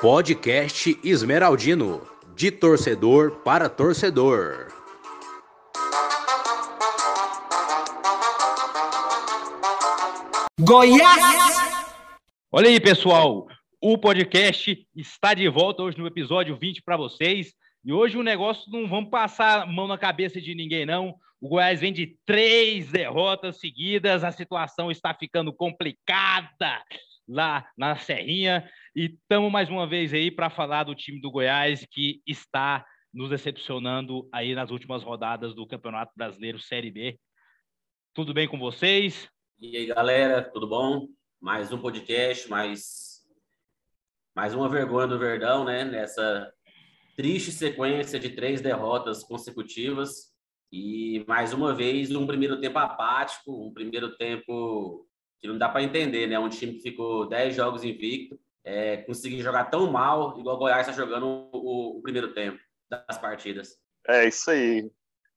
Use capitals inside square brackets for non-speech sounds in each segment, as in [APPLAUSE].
Podcast Esmeraldino, de torcedor para torcedor. Goiás! Olha aí, pessoal, o podcast está de volta hoje no episódio 20 para vocês. E hoje o negócio não vamos passar mão na cabeça de ninguém, não. O Goiás vem de três derrotas seguidas, a situação está ficando complicada lá na Serrinha. E estamos mais uma vez aí para falar do time do Goiás que está nos decepcionando aí nas últimas rodadas do Campeonato Brasileiro Série B. Tudo bem com vocês? E aí, galera, tudo bom? Mais um podcast, mais, mais uma vergonha do Verdão, né? Nessa triste sequência de três derrotas consecutivas. E mais uma vez, um primeiro tempo apático, um primeiro tempo que não dá para entender, né? Um time que ficou 10 jogos invicto, é, conseguir jogar tão mal, igual o Goiás está jogando o, o, primeiro tempo das partidas. É isso aí.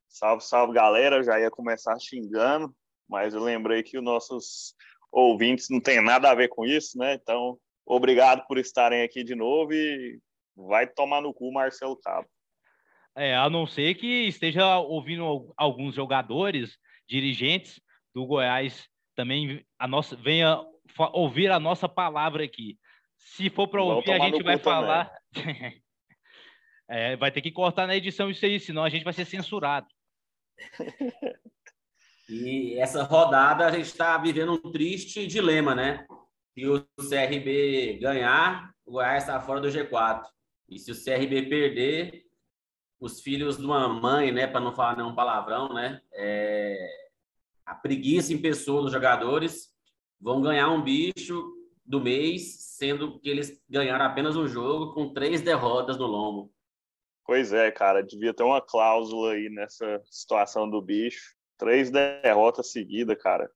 Salve, salve, galera. Já ia começar xingando, mas eu lembrei que os nossos ouvintes não tem nada a ver com isso, né? Então, obrigado por estarem aqui de novo e vai tomar no cu Marcelo Cabo. É, a não ser que esteja ouvindo alguns jogadores, dirigentes do Goiás também a nossa venha ouvir a nossa palavra aqui. Se for para ouvir, a gente vai falar. [LAUGHS] é, vai ter que cortar na edição isso aí, senão a gente vai ser censurado. [LAUGHS] e essa rodada a gente está vivendo um triste dilema, né? Se o CRB ganhar, o Goiás está fora do G4. E se o CRB perder, os filhos de uma mãe, né, para não falar nenhum palavrão, né, é... a preguiça em pessoa dos jogadores vão ganhar um bicho do mês, sendo que eles ganharam apenas um jogo com três derrotas no lombo. Pois é, cara, devia ter uma cláusula aí nessa situação do bicho. Três derrotas seguidas, cara.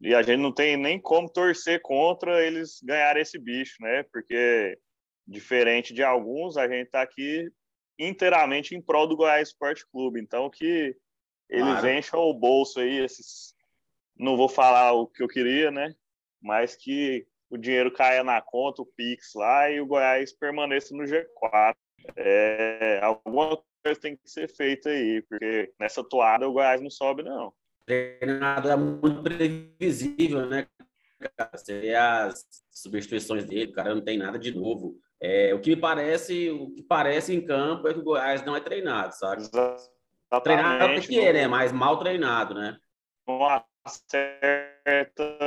E a gente não tem nem como torcer contra eles ganharem esse bicho, né? Porque, diferente de alguns, a gente tá aqui inteiramente em prol do Goiás Esporte Clube. Então, que eles claro. encham o bolso aí, esses. Não vou falar o que eu queria, né? Mas que o dinheiro caia na conta, o Pix lá, e o Goiás permaneça no G4. É, alguma coisa tem que ser feita aí, porque nessa toada o Goiás não sobe, não. O treinador é muito previsível, né? Você vê as substituições dele, o cara não tem nada de novo. É, o que me parece, o que parece em campo é que o Goiás não é treinado, sabe? Exatamente. Treinado é que é, né? Mas mal treinado, né? Não acerta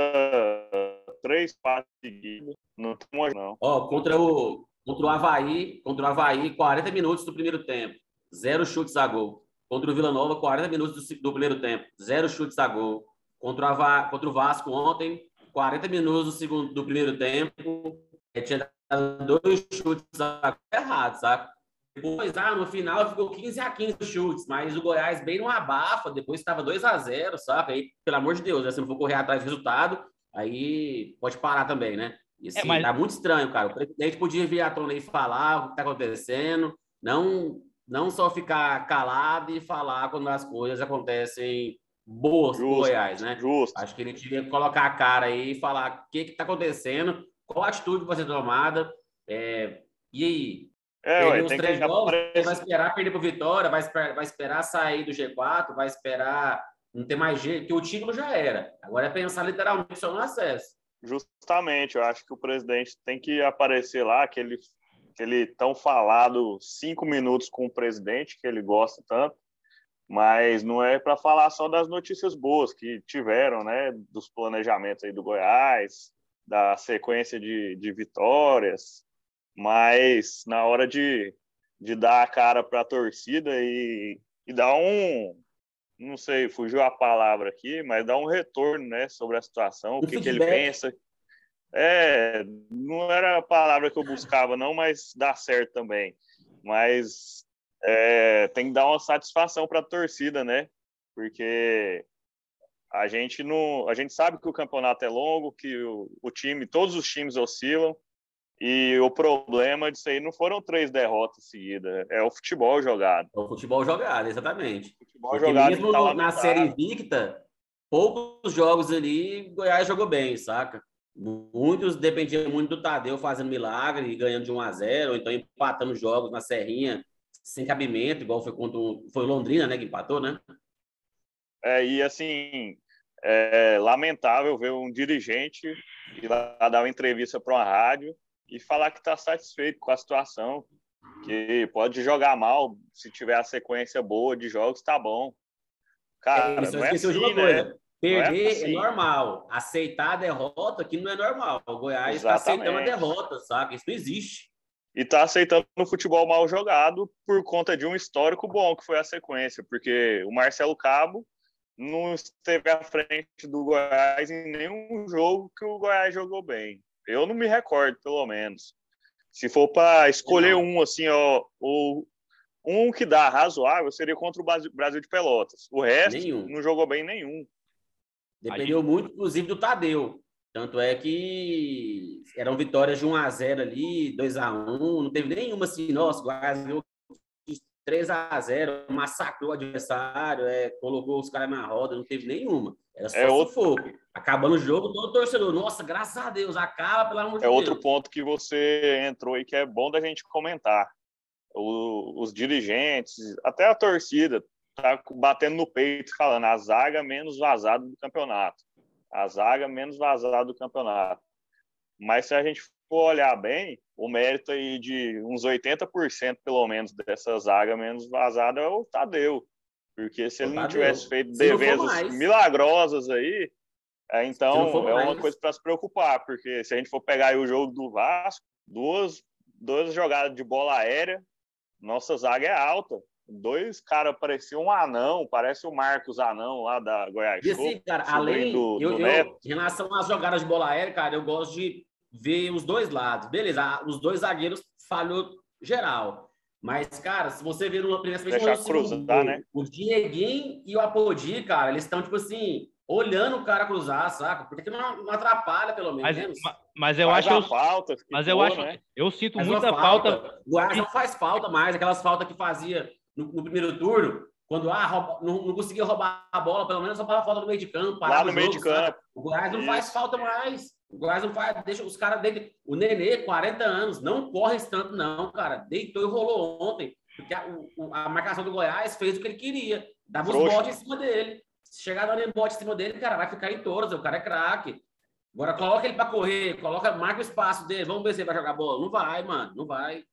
três passes seguidos. Não tem não. Ó, contra o, contra o Havaí, contra o Havaí, 40 minutos do primeiro tempo. Zero chutes a gol. Contra o Vila Nova, 40 minutos do, do primeiro tempo. Zero chutes a gol. Contra o, contra o Vasco ontem, 40 minutos do, segundo, do primeiro tempo. Tinha dado dois chutes a gol errado, sabe? Depois, ah, no final ficou 15 a 15 chutes, mas o Goiás bem no abafa, depois estava 2 a 0 sabe? Aí, pelo amor de Deus, né? se não for correr atrás do resultado, aí pode parar também, né? E assim, é, mas... tá muito estranho, cara. O presidente podia vir à tona e falar o que tá acontecendo, não, não só ficar calado e falar quando as coisas acontecem boas no Goiás, né? Justo. Acho que ele tinha que colocar a cara aí e falar o que que tá acontecendo, qual atitude vai ser tomada, é, e aí? É, ué, os três jogos, vai esperar perder para Vitória, vai esperar, vai esperar sair do G4, vai esperar não tem mais jeito, que o título já era. Agora é pensar literalmente só no acesso. Justamente, eu acho que o presidente tem que aparecer lá, aquele, aquele tão falado cinco minutos com o presidente, que ele gosta tanto, mas não é para falar só das notícias boas que tiveram, né, dos planejamentos aí do Goiás, da sequência de, de vitórias, mas na hora de, de dar a cara para a torcida e, e dar um, não sei, fugiu a palavra aqui, mas dá um retorno, né, sobre a situação, o que, que, ele pensa. É, não era a palavra que eu buscava, não, mas dá certo também. Mas é, tem que dar uma satisfação para a torcida, né? Porque a gente não, a gente sabe que o campeonato é longo, que o, o time, todos os times oscilam, e o problema disso aí não foram três derrotas seguidas, é o futebol jogado. É o futebol jogado, exatamente. O futebol Porque jogado mesmo tá na série invicta, poucos jogos ali, Goiás jogou bem, saca? Muitos dependiam muito do Tadeu fazendo milagre e ganhando de 1 a 0 ou então empatando jogos na Serrinha sem cabimento, igual foi contra o, foi Londrina, né, que empatou, né? É, e assim, é lamentável ver um dirigente ir lá dar uma entrevista para uma rádio e falar que está satisfeito com a situação, que pode jogar mal, se tiver a sequência boa de jogos, tá bom. Cara, é, não é assim, né? Perder é, assim. é, normal. Aceitar a derrota que não é normal. O Goiás está aceitando a derrota, sabe? Isso não existe. E está aceitando o futebol mal jogado por conta de um histórico bom que foi a sequência, porque o Marcelo Cabo não esteve à frente do Goiás em nenhum jogo que o Goiás jogou bem. Eu não me recordo, pelo menos. Se for para escolher um, assim, ó, o, um que dá razoável seria contra o Brasil de Pelotas. O resto nenhum. não jogou bem nenhum. Dependeu muito, inclusive, do Tadeu. Tanto é que eram vitórias de 1 a 0 ali, 2 a 1 não teve nenhuma assim, nossa, o Goiás ganhou 3 a 0 massacrou o adversário, é, colocou os caras na roda, não teve nenhuma. Era só é outro... sufoco. Acabando o jogo, todo torcedor, nossa, graças a Deus, acaba, pelo amor de é Deus. É outro ponto que você entrou e que é bom da gente comentar. O, os dirigentes, até a torcida, tá batendo no peito, falando a zaga menos vazada do campeonato. A zaga menos vazada do campeonato. Mas se a gente for olhar bem, o mérito aí de uns 80% pelo menos dessa zaga menos vazada é o Tadeu. Porque se ele não tivesse feito defesas milagrosas aí, é, então é uma mais. coisa para se preocupar, porque se a gente for pegar o jogo do Vasco, duas, duas jogadas de bola aérea, nossa zaga é alta dois caras pareciam um anão, parece o Marcos Anão lá da Goiás. E assim, cara, além do, eu, do eu, em relação às jogadas de bola aérea, cara, eu gosto de ver os dois lados. Beleza, os dois zagueiros falhou geral. Mas, cara, se você ver no primeiro Deixar cruzar, né? o Dieguinho e o Apodi, cara, eles estão, tipo assim, olhando o cara cruzar, saca? Porque não, não atrapalha, pelo menos. Mas, mas eu faz acho. Eu, falta, mas eu acho. Né? Eu sinto faz muita falta. falta. O Goiás não faz falta mais, aquelas faltas que fazia no, no primeiro turno, quando ah, rouba, não, não, conseguia roubar a bola, pelo menos só para falta no meio de campo. Lá no meio de campo. O Goiás não Isso. faz falta mais. O Goiás não faz, deixa os caras dele. O Nenê, 40 anos, não corre tanto, não, cara. Deitou e rolou ontem. Porque a, o, a marcação do Goiás fez o que ele queria. Dava os botes em cima dele. Se chegar dando bote em cima dele, cara, vai ficar em todas. O cara é craque. Agora coloca ele para correr, coloca, marca o espaço dele. Vamos ver se ele vai jogar bola. Não vai, mano. Não vai.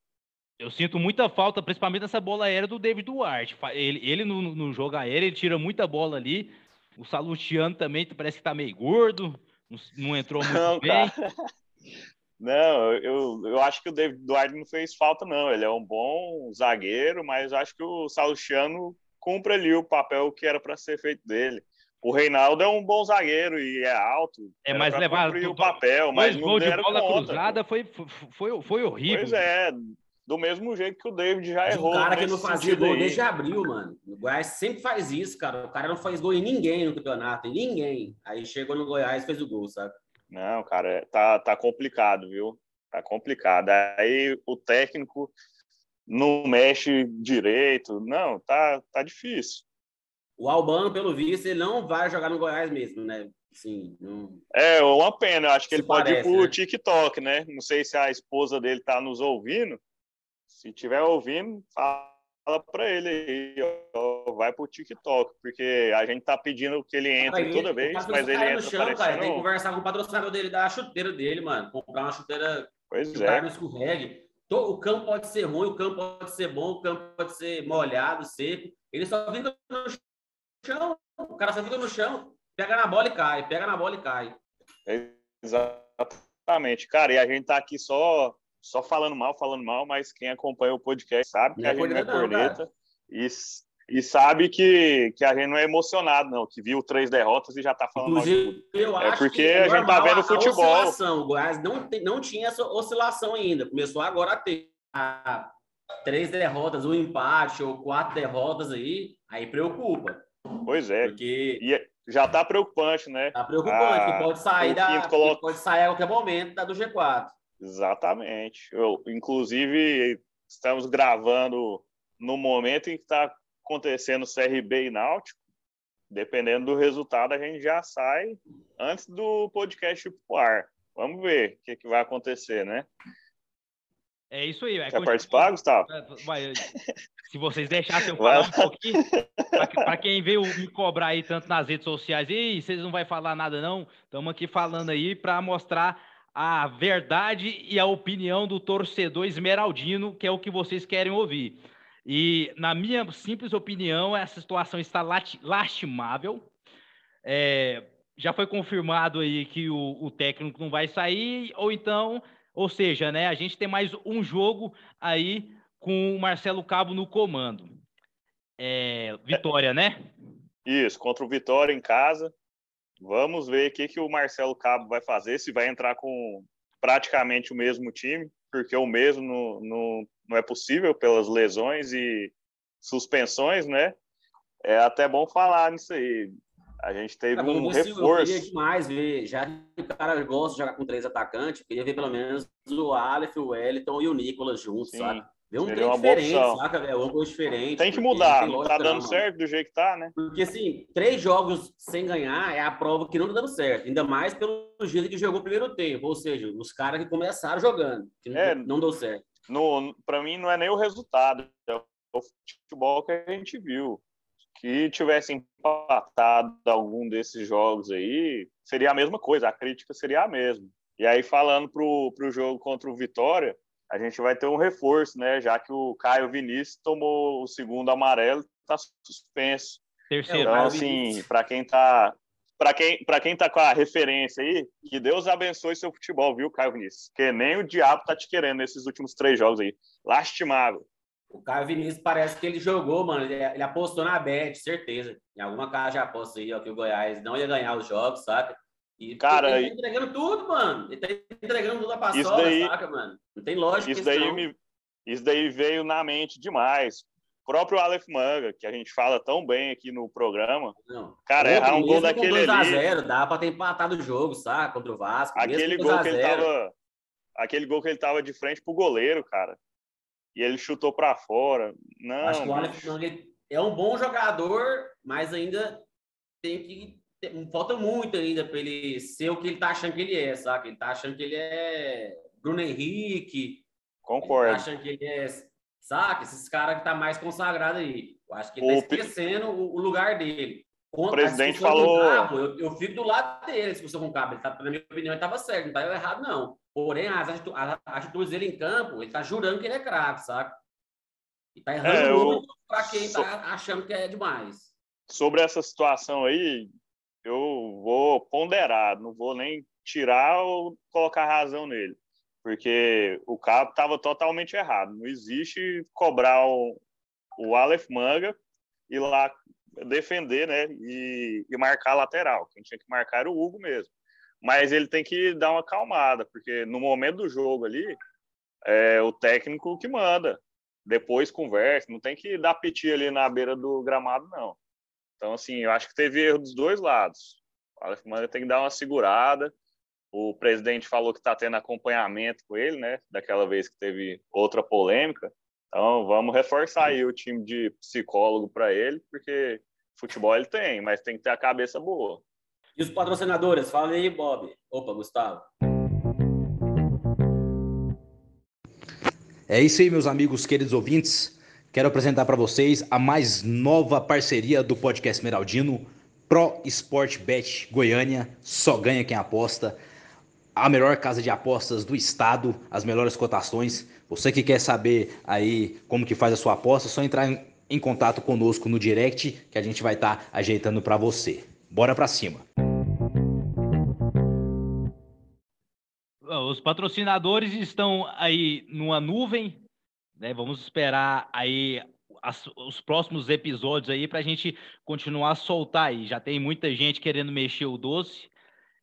Eu sinto muita falta, principalmente nessa bola aérea do David Duarte. Ele, ele no, no jogo aéreo, ele tira muita bola ali. O Salustiano também parece que tá meio gordo, não, não entrou muito não, bem. Cara. [LAUGHS] Não, eu, eu acho que o David Duarte não fez falta, não. Ele é um bom zagueiro, mas acho que o Salustiano cumpre ali o papel que era para ser feito dele. O Reinaldo é um bom zagueiro e é alto. É, mas levar o papel, mas não de bola conta, cruzada foi, foi, foi horrível. Pois é, do mesmo jeito que o David já errou. O cara que não fazia gol aí. desde abril, mano. O Goiás sempre faz isso, cara. O cara não faz gol em ninguém no campeonato, em ninguém. Aí chegou no Goiás e fez o gol, sabe? Não, cara, tá, tá complicado, viu? Tá complicado. Aí o técnico não mexe direito. Não, tá, tá difícil. O Albano, pelo visto, ele não vai jogar no Goiás mesmo, né? Sim, não... É uma pena. Acho que ele parece, pode ir pro né? TikTok, né? Não sei se a esposa dele tá nos ouvindo se estiver ouvindo, fala para ele aí, ó, vai pro TikTok, porque a gente tá pedindo que ele entre toda vez, mas ele entra chão, parecendo... cara, tem que conversar com o patrocinador dele da chuteira dele, mano, comprar uma chuteira pois que é. não escorregue. O campo pode ser ruim, o campo pode ser bom, o campo pode ser molhado, seco. Ele só fica no chão, o cara só fica no chão, pega na bola e cai, pega na bola e cai. Exatamente, cara, e a gente tá aqui só só falando mal, falando mal, mas quem acompanha o podcast sabe que não a gente não é corneta e, e sabe que, que a gente não é emocionado, não, que viu três derrotas e já tá falando Inclusive, mal de eu É porque a gente tá vendo futebol. O Goiás não, não tinha essa oscilação ainda, começou agora a ter a, três derrotas, um empate ou quatro derrotas aí, aí preocupa. Pois é. Porque... E é, já tá preocupante, né? Tá preocupante, que pode sair da, pode sair a qualquer momento da do G4. Exatamente. Eu, inclusive, estamos gravando no momento em que está acontecendo CRB e Náutico. dependendo do resultado, a gente já sai antes do podcast ir pro ar. Vamos ver o que, que vai acontecer, né? É isso aí. Quer participar, Gustavo? Vai, se vocês deixassem eu falar um pouquinho, para quem veio me cobrar aí tanto nas redes sociais, e vocês não vai falar nada não, estamos aqui falando aí para mostrar a verdade e a opinião do torcedor esmeraldino, que é o que vocês querem ouvir. E, na minha simples opinião, essa situação está lastimável. É, já foi confirmado aí que o, o, técnico não vai sair, ou então, ou seja, né, a gente tem mais um jogo aí com o Marcelo Cabo no comando. É, vitória, né? Isso, contra o Vitória em casa. Vamos ver o que, que o Marcelo Cabo vai fazer, se vai entrar com praticamente o mesmo time, porque o mesmo não, não, não é possível pelas lesões e suspensões, né? É até bom falar nisso aí. A gente teve é, um reforço. Eu queria demais ver, já que o cara gosta de jogar com três atacantes, queria ver pelo menos o Aleph, o Wellington e o Nicolas juntos, Sim. sabe? Vê um trem diferente, saca, velho? Um diferente. Tem que mudar, não, tá dando não, certo do jeito que tá, né? Porque, assim, três jogos sem ganhar é a prova que não tá dando certo. Ainda mais pelo jeito que jogou o primeiro tempo. Ou seja, os caras que começaram jogando, que é, não, não deu certo. No, pra mim, não é nem o resultado, é o futebol que a gente viu. Que tivesse empatado algum desses jogos aí, seria a mesma coisa, a crítica seria a mesma. E aí, falando pro, pro jogo contra o Vitória, a gente vai ter um reforço, né? Já que o Caio Vinícius tomou o segundo amarelo, está suspenso. Terceiro. Então, assim, para quem tá para quem para quem tá com a referência aí, que Deus abençoe seu futebol, viu, Caio Vinícius? Que nem o diabo tá te querendo nesses últimos três jogos aí. Lastimável. O Caio Vinícius parece que ele jogou, mano. Ele, ele apostou na bet, certeza. Em alguma casa de aposta aí, ó, que o Goiás não ia ganhar os jogos, sabe? E cara, ele tá entregando tudo, mano. Ele tá entregando tudo a paçoca, daí, saca, mano? Não tem lógica isso daí me, Isso daí veio na mente demais. O próprio Aleph Manga, que a gente fala tão bem aqui no programa. Não. Cara, errar um gol daquele 2 a 0, ali... dá pra ter empatado o jogo, saca? Contra o Vasco. Aquele gol que ele tava... Aquele gol que ele tava de frente pro goleiro, cara. E ele chutou para fora. Não, Acho que o Aleph Manga é um bom jogador, mas ainda tem que falta muito ainda para ele ser o que ele tá achando que ele é, sabe? Ele tá achando que ele é Bruno Henrique. Concordo. Ele tá achando que ele é, saca? Esses caras que tá mais consagrado aí. Eu acho que ele o tá esquecendo o, o lugar dele. o presidente falou. Cabo, eu, eu, fico do lado dele, a discussão com o Cabo. Ele tá, na minha opinião, ele tava certo, não tá errado, não. Porém, as atitudes dele em campo, ele tá jurando que ele é craque, saca? E tá errando é, muito eu... para quem so... tá achando que é demais. Sobre essa situação aí, eu vou ponderar, não vou nem tirar ou colocar razão nele, porque o cabo estava totalmente errado. Não existe cobrar o, o Aleph Manga e lá defender, né, e, e marcar a lateral. Quem tinha que marcar era o Hugo mesmo. Mas ele tem que dar uma acalmada, porque no momento do jogo ali, é o técnico que manda. Depois conversa, não tem que dar piti ali na beira do gramado, não. Então, assim, eu acho que teve erro dos dois lados. O Aleph Manga tem que dar uma segurada. O presidente falou que está tendo acompanhamento com ele, né? Daquela vez que teve outra polêmica. Então, vamos reforçar aí o time de psicólogo para ele, porque futebol ele tem, mas tem que ter a cabeça boa. E os patrocinadores? Fala aí, Bob. Opa, Gustavo. É isso aí, meus amigos, queridos ouvintes. Quero apresentar para vocês a mais nova parceria do podcast Meraldino, Pro Sport Bet Goiânia, só ganha quem aposta. A melhor casa de apostas do estado, as melhores cotações. Você que quer saber aí como que faz a sua aposta, é só entrar em, em contato conosco no direct que a gente vai estar tá ajeitando para você. Bora para cima. Os patrocinadores estão aí numa nuvem né? Vamos esperar aí as, os próximos episódios aí para a gente continuar a soltar aí. Já tem muita gente querendo mexer o doce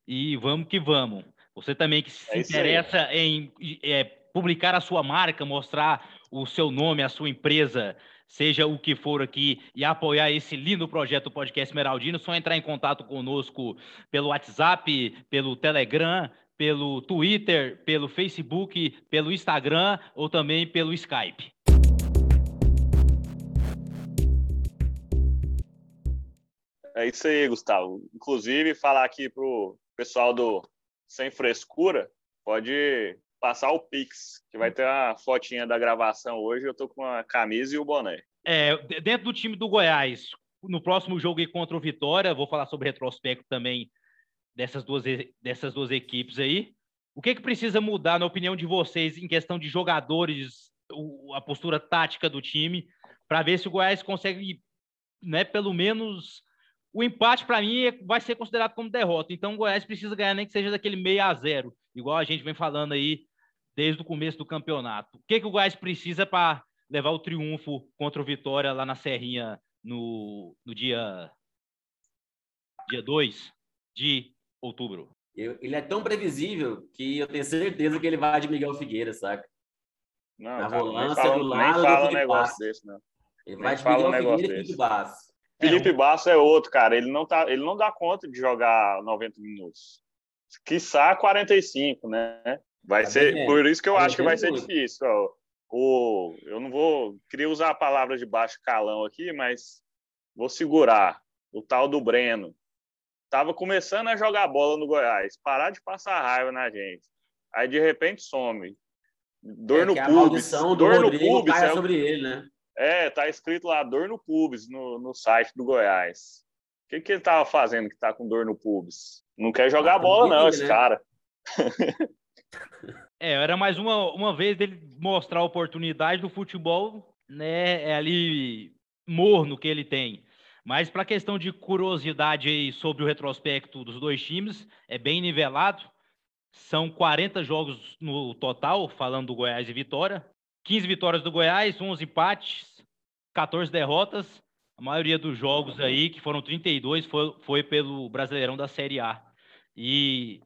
e vamos que vamos. Você também que se é interessa em é, publicar a sua marca, mostrar o seu nome, a sua empresa, seja o que for aqui, e apoiar esse lindo projeto Podcast Meraldino, só entrar em contato conosco pelo WhatsApp, pelo Telegram, pelo Twitter, pelo Facebook, pelo Instagram ou também pelo Skype. É isso aí, Gustavo. Inclusive, falar aqui pro pessoal do Sem Frescura, pode passar o Pix, que vai ter uma fotinha da gravação hoje. Eu tô com a camisa e o boné. É, dentro do time do Goiás, no próximo jogo contra o Vitória, vou falar sobre retrospecto também dessas duas, dessas duas equipes aí. O que, que precisa mudar, na opinião de vocês, em questão de jogadores, a postura tática do time, para ver se o Goiás consegue, né, pelo menos o empate, para mim, é, vai ser considerado como derrota. Então, o Goiás precisa ganhar, nem que seja daquele 6 a 0 igual a gente vem falando aí desde o começo do campeonato. O que, que o Goiás precisa para levar o triunfo contra o Vitória lá na Serrinha no, no dia, dia 2 de outubro? Eu, ele é tão previsível que eu tenho certeza que ele vai de Miguel Figueira, saca? Não, na volância do lado nem fala do um negócio desse, não. Ele nem vai de Miguel um Figueira e Felipe Basso. Felipe é, Basso é outro, cara. Ele não, tá, ele não dá conta de jogar 90 minutos. Quiçá 45, né? Vai tá ser. Por isso que eu tá acho que vai ser difícil. Ó. O, eu não vou. Queria usar a palavra de baixo calão aqui, mas vou segurar. O tal do Breno. Tava começando a jogar bola no Goiás. Parar de passar raiva na gente. Aí de repente some. Dor é, no pubis. Dor no pubis. É sobre ele, né? É, tá escrito lá, dor no pubis, no, no site do Goiás. O que, que ele tava fazendo que tá com dor no pubis? Não quer jogar ah, bola, não, esse né? cara. [LAUGHS] é, era mais uma, uma vez dele mostrar a oportunidade do futebol, né? É ali morno que ele tem. Mas para a questão de curiosidade aí sobre o retrospecto dos dois times, é bem nivelado. São 40 jogos no total, falando do Goiás e Vitória. 15 vitórias do Goiás, 11 empates, 14 derrotas. A maioria dos jogos aí, que foram 32, foi, foi pelo Brasileirão da Série A. E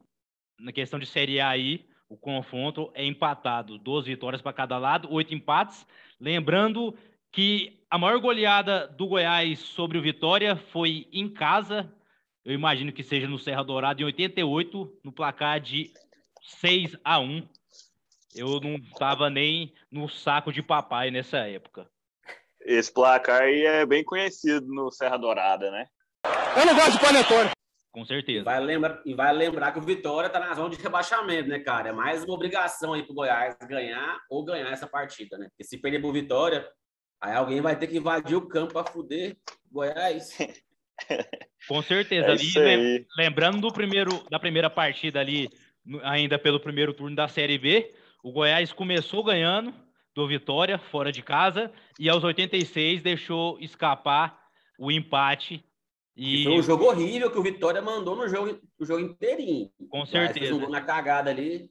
na questão de Série A aí, o confronto é empatado. 12 vitórias para cada lado, 8 empates. Lembrando que a maior goleada do Goiás sobre o Vitória foi em casa. Eu imagino que seja no Serra Dourada, em 88, no placar de 6 a 1. Eu não estava nem no saco de papai nessa época. Esse placar aí é bem conhecido no Serra Dourada, né? Eu não gosto de panetone. Com certeza. E vai, lembrar, e vai lembrar que o Vitória está na zona de rebaixamento, né, cara? É mais uma obrigação aí pro Goiás ganhar ou ganhar essa partida, né? Porque se perder pro Vitória, aí alguém vai ter que invadir o campo para fuder Goiás. [LAUGHS] Com certeza. É ali, lembrando do primeiro, da primeira partida ali, ainda pelo primeiro turno da Série B, o Goiás começou ganhando, do Vitória, fora de casa, e aos 86 deixou escapar o empate. E... e foi um jogo horrível que o Vitória mandou no jogo, no jogo inteirinho. Com certeza. Um na cagada ali.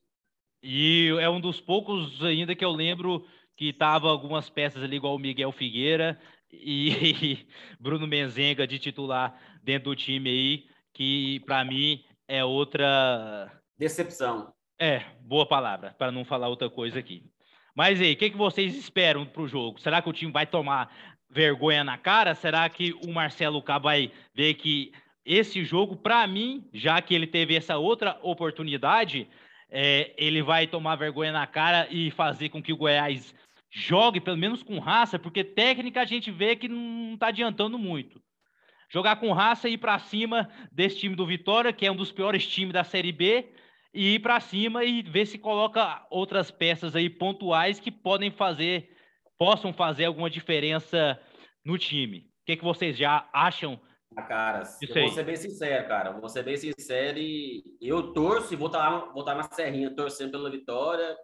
E é um dos poucos ainda que eu lembro que tava algumas peças ali, igual o Miguel Figueira e [LAUGHS] Bruno Menzenga de titular dentro do time aí, que para mim é outra. Decepção. É, boa palavra, para não falar outra coisa aqui. Mas aí, o que, que vocês esperam para o jogo? Será que o time vai tomar vergonha na cara? Será que o Marcelo Cabo vai ver que esse jogo, para mim, já que ele teve essa outra oportunidade, é, ele vai tomar vergonha na cara e fazer com que o Goiás jogue, pelo menos com raça, porque técnica a gente vê que não está adiantando muito. Jogar com raça e ir para cima desse time do Vitória, que é um dos piores times da Série B, e ir para cima e ver se coloca outras peças aí pontuais que podem fazer, possam fazer alguma diferença no time. O que, que vocês já acham? Ah, cara, eu vou ser bem sincero, cara. Vou ser bem sincero e eu torço e vou estar, tá vou estar tá na serrinha torcendo pela vitória,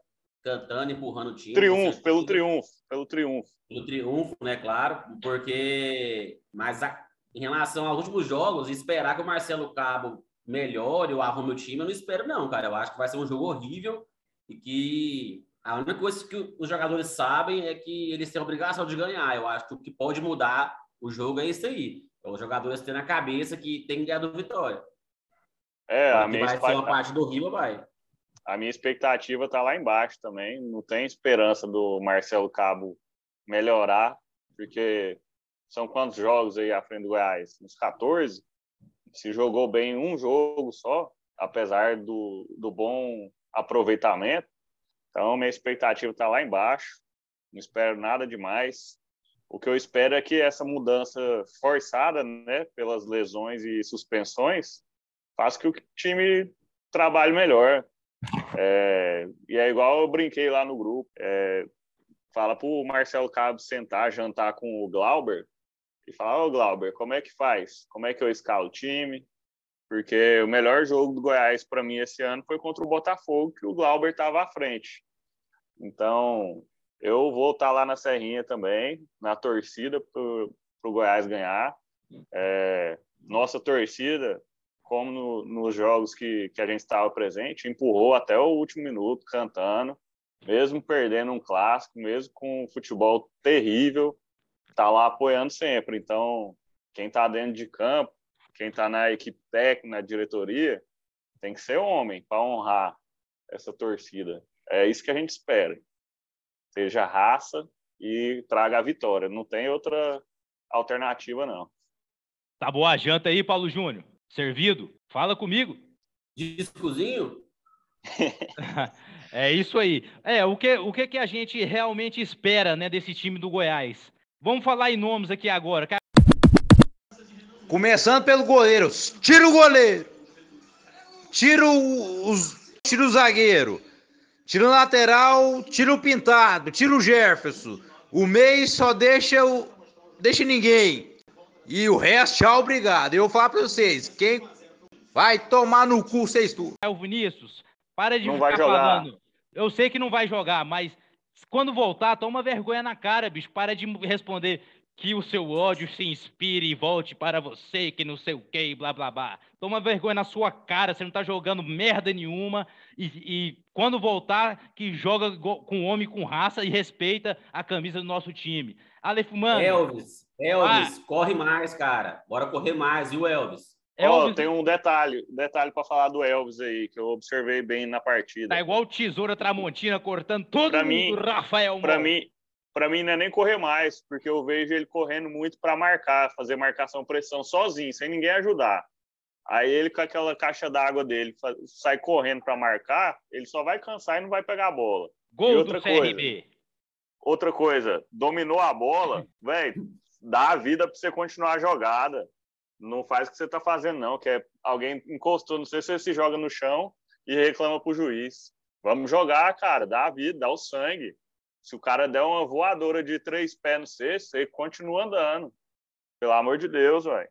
cantando, empurrando o time. Triunfo, pelo triunfo, pelo triunfo. Pelo triunfo, né, claro, porque mas a, em relação aos últimos jogos, esperar que o Marcelo Cabo melhore ou arrume o time, eu não espero, não, cara. Eu acho que vai ser um jogo horrível e que a única coisa que os jogadores sabem é que eles têm a obrigação de ganhar. Eu acho que o que pode mudar o jogo é isso aí. Então, os jogadores têm na cabeça que tem que ganhar do Vitória. É, a minha vai ser uma parte do Riva, vai. A minha expectativa tá lá embaixo também. Não tem esperança do Marcelo Cabo melhorar, porque são quantos jogos aí à frente do Goiás? Uns 14? se jogou bem um jogo só, apesar do, do bom aproveitamento. Então, minha expectativa está lá embaixo. Não espero nada demais. O que eu espero é que essa mudança forçada, né, pelas lesões e suspensões, faça que o time trabalhe melhor. É, e é igual eu brinquei lá no grupo. É, fala para o Marcelo Cabo sentar, jantar com o Glauber e falar: Ô oh, Glauber, como é que faz? Como é que eu escalo o time? Porque o melhor jogo do Goiás para mim esse ano foi contra o Botafogo, que o Glauber estava à frente. Então, eu vou estar tá lá na Serrinha também, na torcida para o Goiás ganhar. É, nossa torcida, como no, nos jogos que, que a gente estava presente, empurrou até o último minuto, cantando, mesmo perdendo um clássico, mesmo com um futebol terrível, está lá apoiando sempre. Então, quem está dentro de campo, quem está na equipe técnica, na diretoria, tem que ser homem para honrar essa torcida. É isso que a gente espera. Seja raça e traga a vitória. Não tem outra alternativa, não. Tá boa a janta aí, Paulo Júnior? Servido? Fala comigo. Discozinho? [LAUGHS] é isso aí. É, o que, o que, que a gente realmente espera né, desse time do Goiás? Vamos falar em nomes aqui agora. Começando pelo goleiro. Tira o goleiro. Tira o, os, tira o zagueiro. Tira o lateral, tira o pintado, tira o Jefferson. O meio só deixa o. Deixa ninguém. E o resto, tchau, obrigado. Eu vou falar pra vocês, quem vai tomar no cu vocês tudo. É o Vinícius, para de não ficar falando. Eu sei que não vai jogar, mas quando voltar, toma vergonha na cara, bicho. Para de responder que o seu ódio se inspire e volte para você, que não sei o que, blá blá blá. Toma vergonha na sua cara, você não tá jogando merda nenhuma. E, e quando voltar, que joga com homem com raça e respeita a camisa do nosso time. Aleph, mano. Elvis, Elvis, ah, corre mais, cara. Bora correr mais, e o Elvis? Elvis... Oh, tem um detalhe, detalhe para falar do Elvis aí, que eu observei bem na partida. Tá igual tesoura tramontina cortando todo pra mundo, mim, Rafael Para mim, para mim não é nem correr mais, porque eu vejo ele correndo muito para marcar, fazer marcação pressão sozinho, sem ninguém ajudar. Aí ele com aquela caixa d'água dele sai correndo para marcar, ele só vai cansar e não vai pegar a bola. Gol outra do CRB. Coisa, outra coisa, dominou a bola, [LAUGHS] velho, dá a vida para você continuar a jogada. Não faz o que você tá fazendo não, que é alguém encostou, não sei se você se joga no chão e reclama pro juiz. Vamos jogar, cara, dá a vida, dá o sangue. Se o cara der uma voadora de três pés no sexto, ele continua andando. Pelo amor de Deus, velho.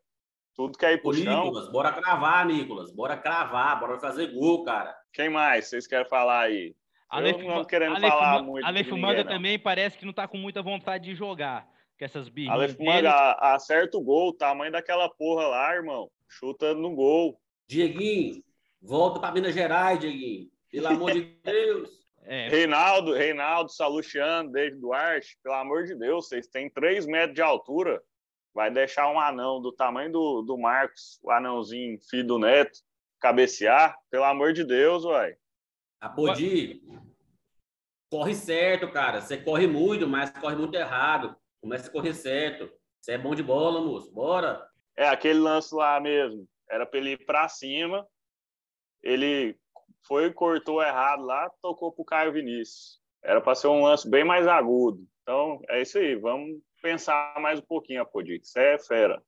Tudo que é ir pro Ô, chão. Nicolas, bora cravar, Nicolas. Bora cravar, bora fazer gol, cara. Quem mais vocês querem falar aí? Alef, Eu não querendo Alef, falar muito. Aleph Manga também parece que não tá com muita vontade de jogar. Com essas birras. Aleph Manga, acerta o gol, tamanho daquela porra lá, irmão. Chuta no gol. Dieguinho, volta para Minas Gerais, Dieguinho. Pelo amor de [LAUGHS] Deus. É. Reinaldo, Reinaldo, Salustiano, David Duarte, pelo amor de Deus, vocês têm 3 metros de altura. Vai deixar um anão do tamanho do, do Marcos, o anãozinho, filho do neto, cabecear? Pelo amor de Deus, uai. Apodi, corre certo, cara. Você corre muito, mas corre muito errado. Começa a correr certo. Você é bom de bola, moço. Bora. É, aquele lance lá mesmo. Era para ele ir para cima. Ele foi, cortou errado lá, tocou para o Caio Vinícius. Era para ser um lance bem mais agudo. Então, é isso aí. Vamos pensar mais um pouquinho, Apodito. Isso é fera.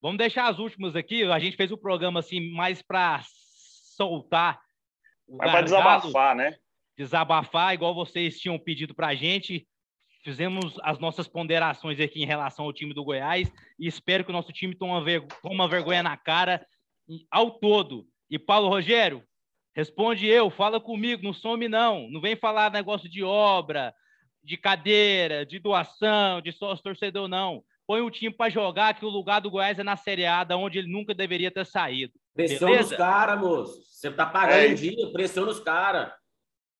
Vamos deixar as últimas aqui. A gente fez o programa assim mais para soltar. Mas para desabafar, né? Desabafar, igual vocês tinham pedido para a gente. Fizemos as nossas ponderações aqui em relação ao time do Goiás e espero que o nosso time tome uma vergonha na cara ao todo e Paulo Rogério, responde eu, fala comigo, não some não. Não vem falar negócio de obra, de cadeira, de doação, de sócio torcedor, não. Põe o time para jogar, que o lugar do Goiás é na Série A, da onde ele nunca deveria ter saído. Pressiona os caras, moço. Você tá pagando é dia, pressiona os caras.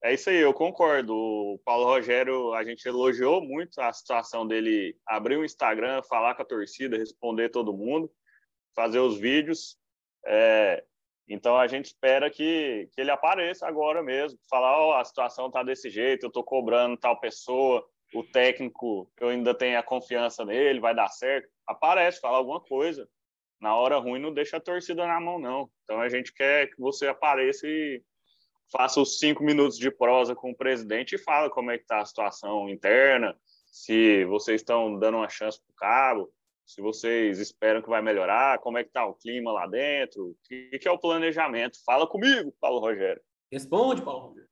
É isso aí, eu concordo. O Paulo Rogério, a gente elogiou muito a situação dele abrir o Instagram, falar com a torcida, responder todo mundo, fazer os vídeos. É, então a gente espera que, que ele apareça agora mesmo, falar, oh, a situação tá desse jeito, eu tô cobrando tal pessoa, o técnico, eu ainda tenho a confiança nele, vai dar certo. Aparece, fala alguma coisa. Na hora ruim não deixa a torcida na mão, não. Então a gente quer que você apareça e faça os cinco minutos de prosa com o presidente e fala como é que tá a situação interna, se vocês estão dando uma chance para o Cabo, se vocês esperam que vai melhorar, como é que está o clima lá dentro, o que, que, é o planejamento. Fala comigo, Paulo Rogério. Responde, Paulo Rogério.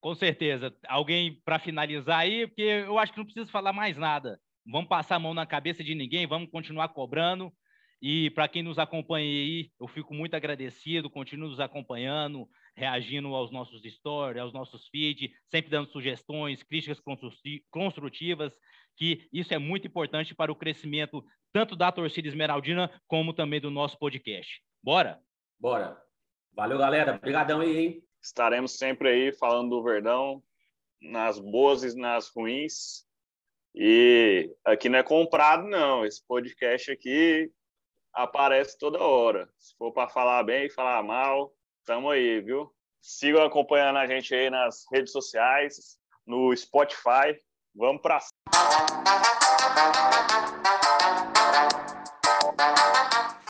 Com certeza. Alguém para finalizar aí, porque eu acho que não preciso falar mais nada. Vamos passar a mão na cabeça de ninguém, vamos continuar cobrando. E para quem nos acompanha aí, eu fico muito agradecido, continuo nos acompanhando, reagindo aos nossos stories, aos nossos feeds, sempre dando sugestões, críticas construtivas, que isso é muito importante para o crescimento tanto da torcida esmeraldina como também do nosso podcast. Bora? Bora. Valeu, galera. Obrigadão aí, hein? Estaremos sempre aí falando do Verdão, nas boas e nas ruins. E aqui não é comprado, não. Esse podcast aqui aparece toda hora. Se for para falar bem falar mal, tamo aí, viu? Sigam acompanhando a gente aí nas redes sociais, no Spotify. Vamos para